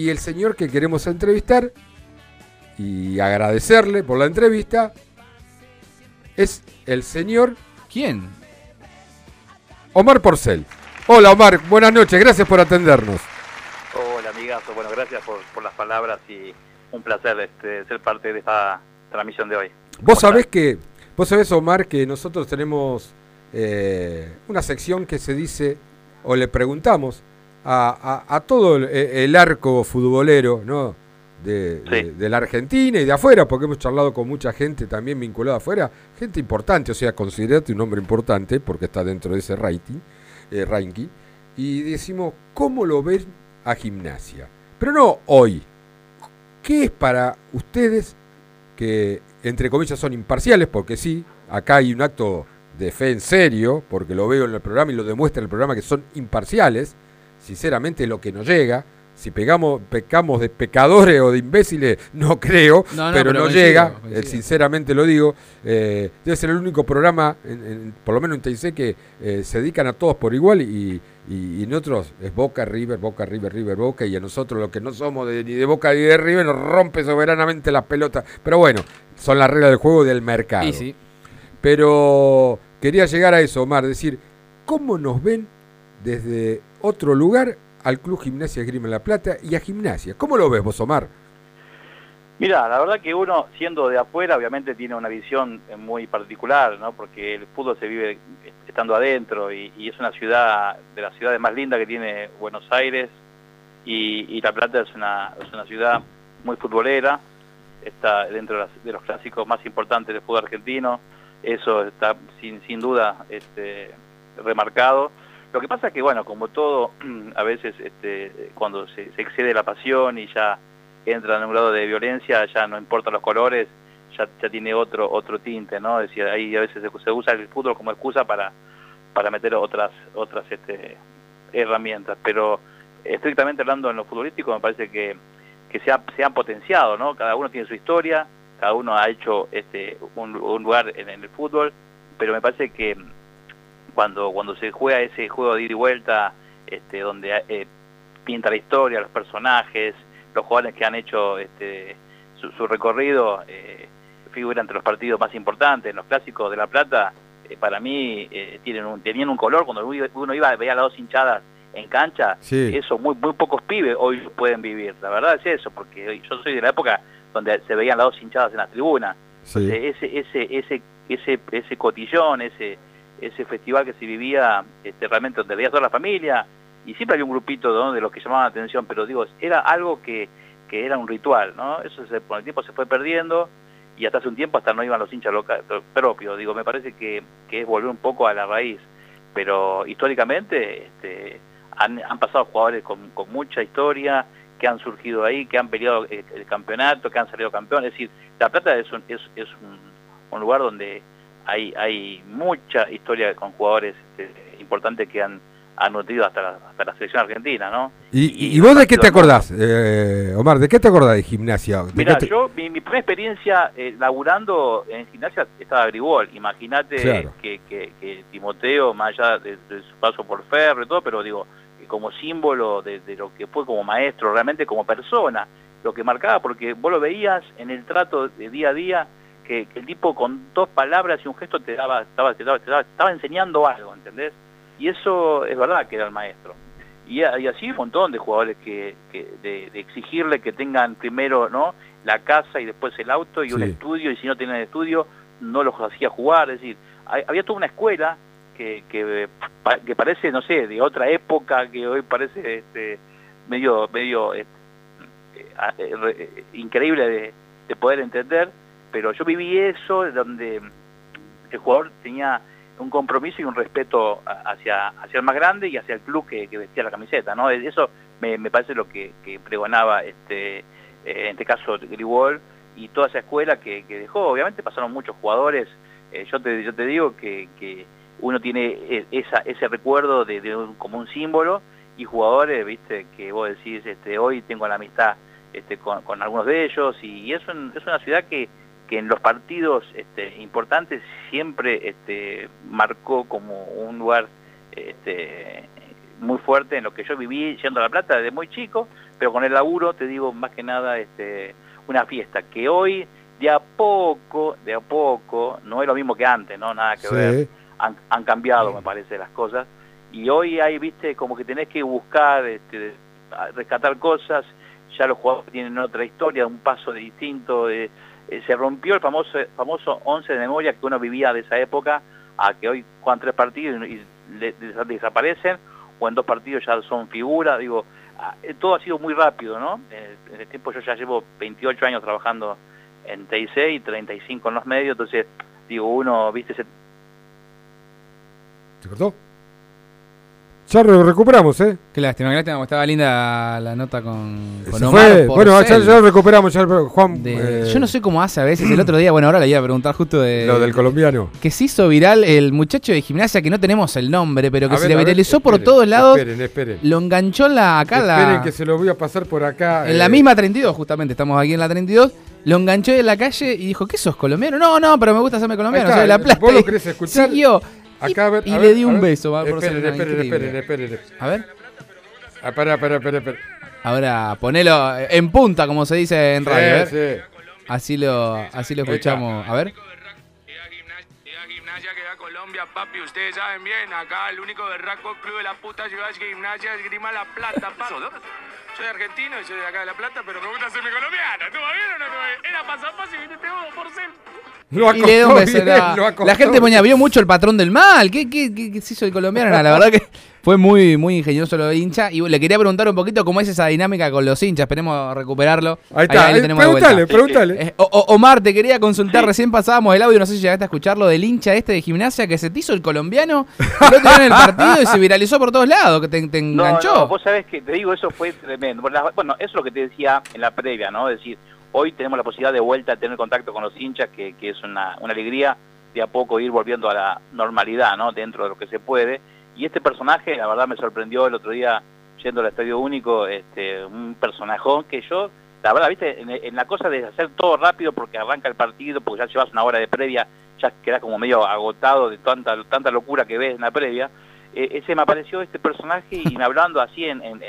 Y el señor que queremos entrevistar y agradecerle por la entrevista es el señor ¿Quién? Omar Porcel. Hola Omar, buenas noches, gracias por atendernos. Hola amigazo, bueno, gracias por, por las palabras y un placer este, ser parte de esta transmisión de hoy. Vos sabés que, vos sabés Omar que nosotros tenemos eh, una sección que se dice, o le preguntamos a, a- a todo el, el arco futbolero, ¿no? De, Sí. de- de la Argentina y de afuera, porque hemos charlado con mucha gente también vinculada afuera, gente importante, o sea, considerate un hombre importante porque está dentro de ese rating, eh, ranking, y decimos, ¿cómo lo ven a gimnasia? Pero no hoy. ¿Qué es para ustedes que, entre comillas, son imparciales? Porque sí, acá hay un acto de fe en serio, porque lo veo en el programa y lo demuestra en el programa que son imparciales. Sinceramente, lo que nos llega. Si pegamos, pecamos de pecadores o de imbéciles, no creo, No, no, pero, no llega, eh, sinceramente lo digo. eh, debe ser el único programa, en- en- por lo menos en TIC, que eh, se dedican a todos por igual y, y, y nosotros es Boca, River, Boca, River, River, Boca, y a nosotros los que no somos de- ni de Boca ni de River nos rompe soberanamente las pelotas. Pero bueno, son las reglas del juego y del mercado. Y sí. Pero quería llegar a eso, Omar, decir, ¿cómo nos ven desde otro lugar al Club Gimnasia Esgrima La Plata y a Gimnasia? ¿Cómo lo ves vos, Omar? Mira, la verdad que uno, siendo de afuera, obviamente tiene una visión eh, muy particular, ¿no? Porque el fútbol se vive estando adentro y, es una ciudad, de las ciudades más lindas que tiene Buenos Aires y, y La Plata es una, es una ciudad muy futbolera, está dentro de, las- de los clásicos más importantes del fútbol argentino, eso está sin, sin duda este, remarcado. Lo que pasa es que, bueno, como todo, a veces este, cuando se, excede la pasión y ya entra en un grado de violencia, ya no importan los colores, ya, ya tiene otro otro tinte, ¿no? Es decir, ahí a veces se, usa el fútbol como excusa para, para meter otras otras este, herramientas, pero estrictamente hablando en lo futbolístico me parece que, que se, ha- han potenciado, ¿no? Cada uno tiene su historia, cada uno ha hecho este un, un lugar en, en el fútbol, pero me parece que cuando cuando se juega ese juego de ida y vuelta, este, donde eh, pinta la historia, los personajes, los jugadores que han hecho este, su, su recorrido eh, figuran entre los partidos más importantes, en los clásicos de La Plata, eh, para mí eh, tienen un, tenían un color, cuando uno iba- uno iba a ver a las dos hinchadas en cancha, Sí. eso muy, muy pocos pibes hoy pueden vivir, la verdad es eso, porque yo soy de la época donde se veían las dos hinchadas en las tribunas, Sí. Entonces, ese, ese, ese, ese, ese cotillón, ese, ese festival que se vivía este, realmente donde veía toda la familia, y siempre había un grupito de los que llamaban la atención, pero digo, era algo que, que era un ritual, ¿no? Eso se, con el tiempo se fue perdiendo, y hasta hace un tiempo hasta no iban los hinchas loca- propios, digo, me parece que, que es volver un poco a la raíz, pero históricamente este, han, han pasado jugadores con, con mucha historia, que han surgido ahí, que han peleado el, el campeonato, que han salido campeones, es decir, La Plata es un, es, es un, un lugar donde hay, hay mucha historia con jugadores este, importantes que han, han nutrido hasta la, hasta la selección argentina, ¿no? ¿Y, y- y- y vos de qué te acordás, eh, Omar? ¿De qué te acordás de gimnasia? ¿De Mira, te- yo, mi, mi primera experiencia eh, laburando en gimnasia estaba Gribol. Imagínate Claro. que, que, que Timoteo, más allá de, de su paso por Ferro y todo, pero digo, que como símbolo de, de lo que fue como maestro, realmente como persona, lo que marcaba, porque vos lo veías en el trato de día a día, que, que el tipo con dos palabras y un gesto te daba, estaba, te daba, te daba- estaba enseñando algo, ¿entendés? Y eso es verdad que era el maestro. Y, y así un montón de jugadores que, que de, de exigirle que tengan primero no la casa y después el auto y un estudio y si no tienen estudio no los hacía jugar es decir hay- había toda una escuela que, que, pa- que parece no sé de otra época que hoy parece este, medio medio este, eh, eh, eh, increíble de, de poder entender pero yo viví eso donde el jugador tenía un compromiso y un respeto hacia, hacia el más grande y hacia el club que, vestía la camiseta, ¿no? Eso me, parece lo que, que pregonaba este, eh, en este caso Gribol y toda esa escuela que, dejó. Obviamente pasaron muchos jugadores, eh, yo, te, yo te digo que, que uno tiene e- esa, ese recuerdo de, de un- como un símbolo y jugadores, viste, que vos decís, este, hoy tengo la amistad este, con, algunos de ellos y es, un- es una ciudad que, que en los partidos este, importantes siempre este, marcó como un lugar este, muy fuerte en lo que yo viví yendo a La Plata desde muy chico, pero con el laburo te digo más que nada este, una fiesta que hoy de a poco, de a poco, no es lo mismo que antes, no nada que ver, han, cambiado me parece las cosas. Y hoy hay, viste, como que tenés que buscar, este, rescatar cosas, ya los jugadores tienen otra historia, un paso distinto, eh, se rompió el famoso famoso 11 de memoria que uno vivía de esa época a que hoy juegan tres partidos y, desaparecen o en dos partidos ya son figuras, digo, ah, eh, todo ha sido muy rápido, ¿no? En el tiempo yo ya llevo 28 años trabajando en TIC y 35 en los medios, entonces, digo, uno, viste. ¿Se cortó? Ya lo recuperamos, ¿eh? Qué lástima, qué lástima, estaba linda la nota con, con Omar Bueno, ya, lo recuperamos, ya, Juan. Eh, yo no sé cómo hace a veces. El otro día, bueno, ahora le iba a preguntar justo de. Lo del colombiano. Que se hizo viral el muchacho de gimnasia, que no tenemos el nombre, pero que se le viralizó por todos lados. Esperen, esperen. Lo enganchó en la, acá esperen que se lo voy a pasar por acá. En la eh. misma 32, justamente, estamos aquí en la 32. Lo enganchó en la calle y dijo, ¿qué sos colombiano? No, no, pero me gusta hacerme colombiano, soy de La Plata. ¿Vos lo querés escuchar? Siguió. Acá, a ver, y le di un beso. Va, esperen, esperen, esperen, esperen. A ver. Ah, espera, espera, espera, espera. Ahora, ponelo en punta, como se dice en radio. Sí, sí. Así lo, así lo escuchamos. A ver. Gimnasia que da Colombia, papi, ustedes saben bien, acá el único berraco club de la puta ciudad es Gimnasia Grima La Plata, papi. Soy argentino y soy de acá de La Plata, pero me gusta hacerme colombiano. ¿Tú bien o no? Era pasapaso y ser lo y le la, gente ponía, vio mucho el patrón del mal. ¿Qué, qué, qué, se hizo el colombiano? la verdad que fue muy, muy ingenioso lo de hincha. Y le quería preguntar un poquito cómo es esa dinámica con los hinchas. Esperemos recuperarlo. Ahí está, eh, pregúntale, pregúntale. Eh, Omar, te quería consultar. Recién pasábamos el audio, no sé si llegaste a escucharlo, del hincha este de gimnasia que se te hizo el colombiano. Lo en el partido y se viralizó por todos lados, que te, enganchó. No, vos sabés que te digo, eso fue tremendo. Bueno, eso es lo que te decía en la previa, ¿no? Es decir, Hoy tenemos la posibilidad de vuelta de tener contacto con los hinchas, que, es una, alegría de a poco ir volviendo a la normalidad, ¿no? Dentro de lo que se puede. Y este personaje, la verdad, me sorprendió el otro día yendo al Estadio Único, este, un personajón que yo, la verdad, viste, en, la cosa de hacer todo rápido porque arranca el partido, porque ya llevas una hora de previa, ya quedas como medio agotado de tanta, tanta locura que ves en la previa, eh, ese me apareció este personaje y me hablando así en, en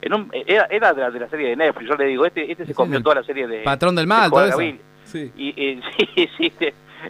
era, era de, la, de, la, serie de Netflix, yo le digo, este, este se comió toda la serie de... Patrón del mal, todo eso. Sí. Y, sí, sí,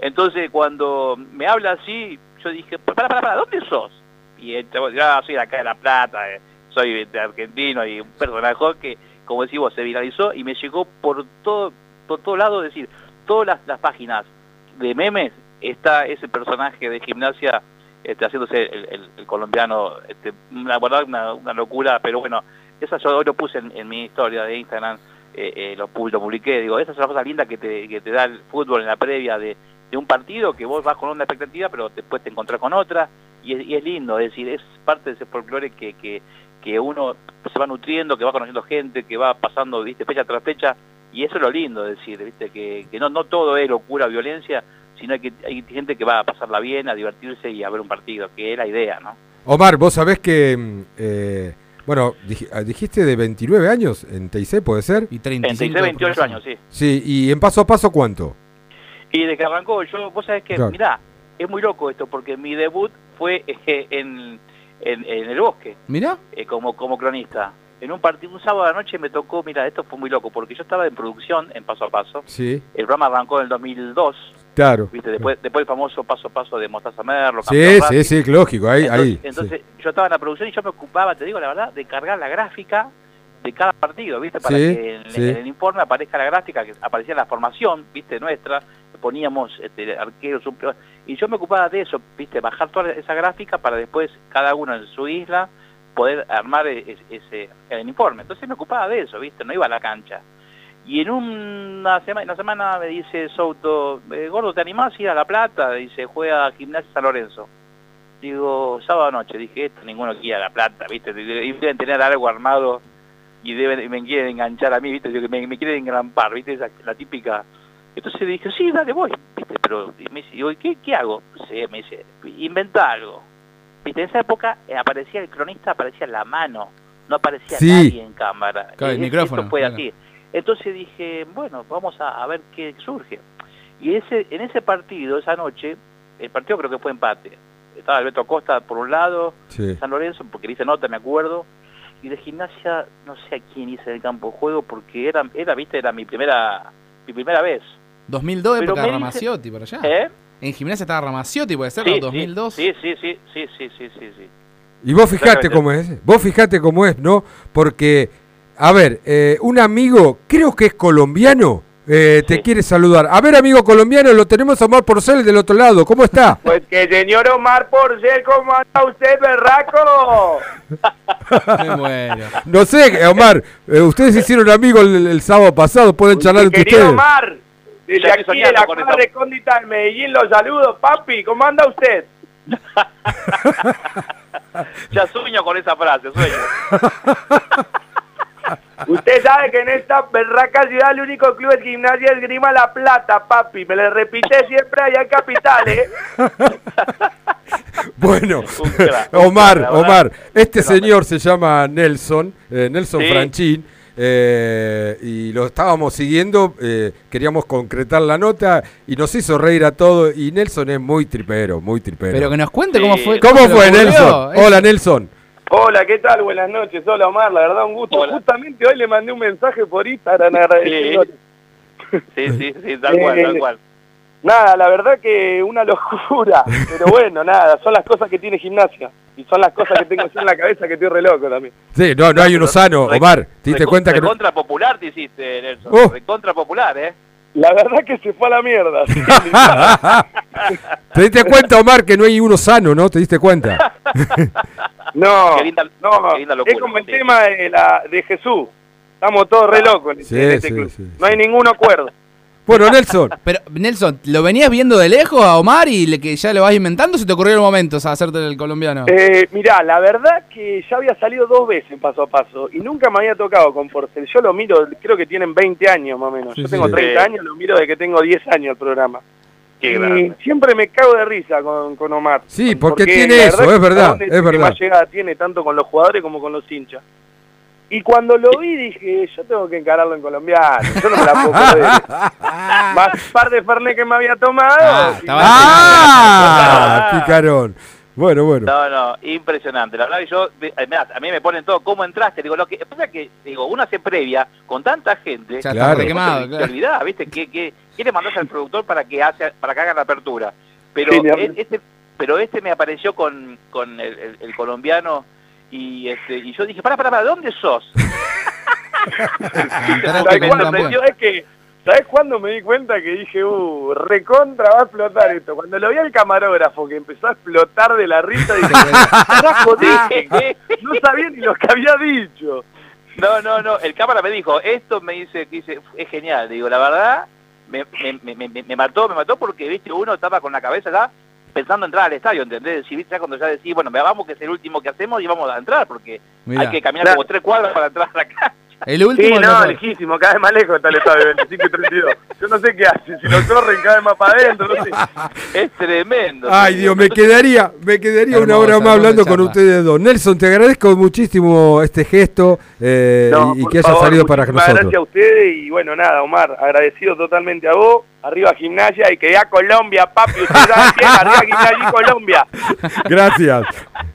entonces cuando me habla así, yo dije, para, para, para, ¿dónde sos? Y yo soy de acá de La Plata, eh, soy de argentino y un personaje que, como decís se viralizó y me llegó por todo, por todo lado, es decir, todas las, páginas de memes está ese personaje de gimnasia este, haciéndose el, el, colombiano, este, una, una, una locura, pero bueno, eso yo hoy lo puse en, mi historia de Instagram, eh, eh, lo, publiqué, digo, esa es una cosa linda que te, que te da el fútbol en la previa de, un partido, que vos vas con una expectativa, pero después te encontrás con otra, y es, lindo, es decir, es parte de ese folclore que, que, que uno se va nutriendo, que va conociendo gente, que va pasando, viste, fecha tras fecha, y eso es lo lindo, es decir, viste, que, que no, no todo es locura, violencia, sino que hay gente que va a pasarla bien, a divertirse y a ver un partido, que es la idea, ¿no? Omar, vos sabés que eh, bueno, ah, dijiste de 29 años en TIC, ¿puede ser? Y 35 en TIC 28 años, sí. Sí, ¿y en paso a paso cuánto? Y de que arrancó, yo, vos sabés que, mirá, es muy loco esto, porque mi debut fue en, en, el bosque. Mirá. Eh, como, como cronista. En un partido, un sábado de la noche me tocó, mira, esto fue muy loco, porque yo estaba en producción en Paso a Paso. Sí. El programa arrancó en el 2002. Claro. ¿viste? Después, después el famoso paso a paso de Mostaza Merlo. Sí, sí, sí, lógico, ahí. Entonces, entonces yo estaba en la producción y yo me ocupaba, te digo la verdad, de cargar la gráfica de cada partido, ¿viste? Para que en, el informe aparezca la gráfica, que aparecía la formación, ¿viste? Nuestra, poníamos este, arqueros, y yo me ocupaba de eso, ¿viste? Bajar toda esa gráfica para después cada uno en su isla poder armar e, ese, el informe. Entonces me ocupaba de eso, ¿viste? No iba a la cancha. Y en una semana, semana me dice Souto, eh, gordo, ¿te animás a ir a La Plata? Dice, juega Gimnasia San Lorenzo. Digo, sábado noche, dije, esto ninguno quiere a La Plata, ¿viste? Deben tener algo armado y deben, me quieren enganchar a mí, ¿viste? Me, me quieren engrampar, ¿viste? Esa, la típica... Entonces dije, sí, dale, voy, ¿viste? Pero me dice, ¿qué, ¿qué hago? Sé, me dice, inventa algo. ¿Viste? En esa época eh, aparecía el cronista, aparecía la mano, no aparecía nadie en cámara. el micrófono. Esto fue así. Entonces dije, bueno, vamos a, ver qué surge. Y ese en ese partido, esa noche, el partido creo que fue empate. Estaba Alberto Costa por un lado, San Lorenzo, porque dice nota, me acuerdo, y de gimnasia no sé a quién hice en el campo de juego porque era, era viste, era mi primera, mi primera vez. 2002, Pero época de Ramaciotti, por allá. ¿Eh? En gimnasia estaba Ramaciotti, puede ser, Sí, ¿no? sí, 2002. Sí, sí, sí, sí, sí, sí, sí, sí. Y vos fijate cómo es, vos fijate cómo es, ¿no? Porque, a ver, eh, un amigo, creo que es colombiano, eh, te Sí. quiere saludar. A ver, amigo colombiano, lo tenemos a Omar Porcel del otro lado, ¿cómo está? Pues que señor Omar Porcel, ¿cómo anda usted, berraco? Me muero. No sé, eh, Omar, eh, ustedes hicieron amigos el, el sábado pasado, pueden charlar entre ustedes. Omar, desde Ya aquí de la con eso. recóndita de Medellín, los saludo, papi, ¿cómo anda usted? Ya sueño con esa frase, sueño. Usted sabe que en esta berraca ciudad el único club de gimnasia es Grima La Plata, papi, me lo repite siempre allá en Capital, ¿eh? Bueno, Omar. Omar, este señor se llama Nelson, eh, Nelson Sí. Franchín, eh, y lo estábamos siguiendo, eh, queríamos concretar la nota y nos hizo reír a todos. Y Nelson es muy tripero, muy tripero. Pero que nos cuente Sí. cómo fue. ¿Cómo fue. Nelson? Es- Hola, Nelson. Hola, ¿qué tal? Buenas noches. Hola, Omar, la verdad un gusto. Hola. Justamente hoy le mandé un mensaje por Instagram agradeciéndole. Sí, sí, sí, tal cual, tal cual. Nada, la verdad que una locura, pero bueno, nada, son las cosas que tiene gimnasia y son las cosas que tengo yo en la cabeza que estoy re loco también. Sí, no, no hay uno sano, Omar. ¿Te diste cuenta que no? Recontra popular te hiciste, Nelson. Oh. Recontra popular, ¿eh? La verdad que se fue a la mierda. sí. ¿Te diste cuenta, Omar, que no hay uno sano, no? ¿Te diste cuenta? No, linda- no, locura, es como el sí. tema de, la, de Jesús. Estamos todos re locos en, Sí, en este sí, club. sí, no hay ningún acuerdo. Bueno, Nelson, Pero, Nelson, ¿lo venías viendo de lejos a Omar y le, que ya lo vas inventando o se te ocurrieron momentos a hacerte el colombiano? Eh, mirá, la verdad que ya había salido dos veces paso a paso y nunca me había tocado con Porcel. Yo lo miro, creo que tienen 20 años más o menos. Sí, Yo sí. tengo Sí. 30 años, lo miro desde que tengo 10 años el programa. Qué y grande. siempre me cago de risa con, con Omar. Sí, porque tiene eso, es verdad, es el que verdad. más llegada tiene tanto con los jugadores como con los hinchas. Y cuando lo vi dije, yo tengo que encararlo en colombiano, yo no me la puedo perder. Más un par de Fernet que me había tomado. Ah, y- ¡Ah! Ah. Picarón. Bueno, bueno. No, no, impresionante. La verdad que yo, eh, mirá, a mí me ponen todo, ¿cómo entraste? Digo, lo que pasa es que, digo, uno hace previa con tanta gente. ya claro. Te claro. olvidás, ¿viste? ¿Qué, qué, qué le mandás al productor para que, hace, para que haga la apertura? Pero, Sí, e- este, pero este me apareció con, con el, el- el colombiano y este y yo dije, para, para, para, ¿dónde sos? ¿Sabes cuándo, campeón. ¿sabes que, ¿Sabes cuándo me di cuenta que dije, uh, recontra va a explotar esto? Cuando lo vi al camarógrafo que empezó a explotar de la risa, dije, carajo, dije, no sabía ni lo que había dicho. No, no, no, el cámara me dijo, esto me dice, que dice, es genial. Digo, la verdad, me, me, me, me, me mató, me mató porque, viste, uno estaba con la cabeza ya pensando en entrar al estadio, ¿entendés? Si viste, ya cuando ya decís, bueno, vamos que es el último que hacemos y vamos a entrar, porque Mirá, hay que caminar Claro. como tres cuadras para entrar a la cancha. El último Sí, no, mejor. lejísimo, cada vez más lejos está el estadio, 25 y 32. Yo no sé qué hacen, si lo corren cada vez más para adentro, no sé. Es tremendo. Ay, Dios, me quedaría, me quedaría una hora más hablando con ustedes dos. Nelson, te agradezco muchísimo este gesto eh, No, y, que haya salido para nosotros. Gracias a ustedes y bueno, nada, Omar, agradecido totalmente a vos. Arriba gimnasia y que ya Colombia, papi, quién, arriba gimnasia y Colombia. Gracias.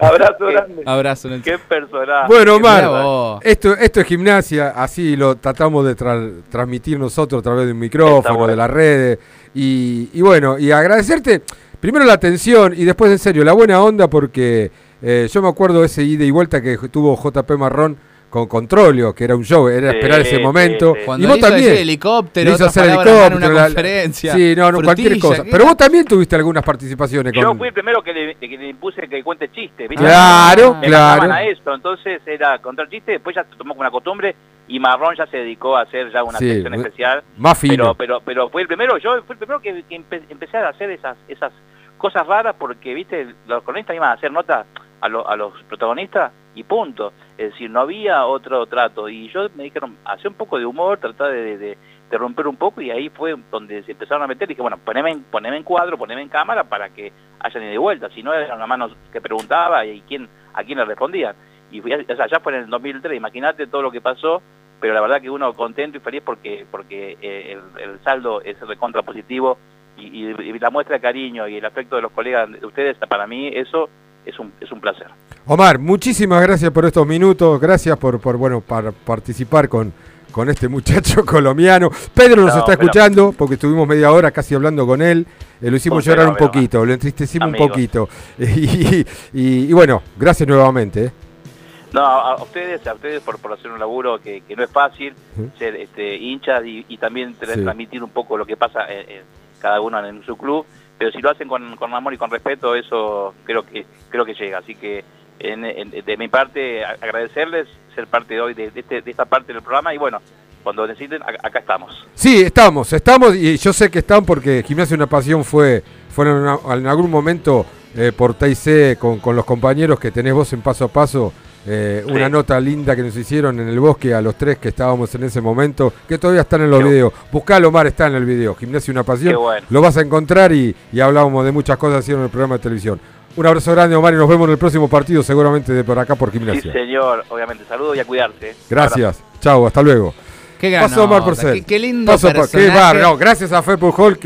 Abrazo grande. Abrazo, Nelson. Qué personaje. Bueno, Omar, esto, esto es gimnasia, así lo tratamos de tra- transmitir nosotros a través de un micrófono, bueno. de las redes. Y, y bueno, y agradecerte primero la atención y después en serio la buena onda porque eh, yo me acuerdo de ese ida y vuelta que tuvo JP Marrón con Controlio, que era un show, era Sí, esperar ese sí, momento. sí. Cuando y vos le hizo también. ese helicóptero, Le hizo hacer helicóptero, una la- conferencia. Sí, no, no, cualquier frutilla, cosa. ¿qué? Pero vos también tuviste algunas participaciones con... Yo fui el primero que le, que le impuse que cuente chistes, ¿viste? Claro, Me claro. a esto, entonces era contar chistes, después ya se tomó como una costumbre y Marrón ya se dedicó a hacer ya una Sí, sección especial. Más fino. Pero, pero, pero fue el primero, yo fui el primero que, que empe- empecé a hacer esas, esas cosas raras porque, viste, los cronistas iban a hacer notas a, lo- a los protagonistas y punto. Es decir, no había otro trato. Y yo me dijeron, hacer un poco de humor, tratar de, de- romper un poco y ahí fue donde se empezaron a meter. Y dije, bueno, poneme poneme en cuadro, poneme en cámara para que hayan ido de vuelta. Si no, era una mano que preguntaba y quién, a quién le respondían. Y fui, o sea, ya fue en el 2003, imagínate todo lo que pasó, pero la verdad que uno contento y feliz porque porque eh, el, el saldo es recontra positivo y, y- la muestra de cariño y el afecto de los colegas de ustedes, para mí eso es un, es un placer. Omar, muchísimas gracias por estos minutos, gracias por, por bueno, para participar con, con este muchacho colombiano. Pedro nos No, está pero- escuchando porque estuvimos media hora casi hablando con él. Eh, lo hicimos llorar un poquito, lo entristecimos un poquito. Y, y- y bueno, gracias nuevamente. eh. No, a, a ustedes, a ustedes por, por hacer un laburo que, que no es fácil, ser este, hinchas y, y también Sí. transmitir un poco lo que pasa en, en cada uno en su club, pero si lo hacen con, con amor y con respeto, eso creo que creo que llega. Así que de mi parte, agradecerles ser parte de hoy de, este- de esta parte del programa y bueno, cuando necesiten, ac- acá estamos. Sí, estamos, estamos y yo sé que están porque Gimnasia Una Pasión fue, fueron en algún momento eh, por TIC con, con los compañeros que tenés vos en paso a paso. Eh, Sí. Una nota linda que nos hicieron en el bosque a los tres que estábamos en ese momento, que todavía están en los Qué videos. Buscalo, Omar, está en el video. Gimnasia Una Pasión. Qué bueno. Lo vas a encontrar y, y hablábamos de muchas cosas así en el programa de televisión. Un abrazo grande, Omar, y nos vemos en el próximo partido, seguramente de por acá por Sí, Gimnasia. señor, obviamente. Saludos y a cuidarse. Gracias. Chao, hasta luego. Qué gran Pasó Omar Porcel. Qué, qué lindo qué personaje. bar, no, gracias a Fer Pujol.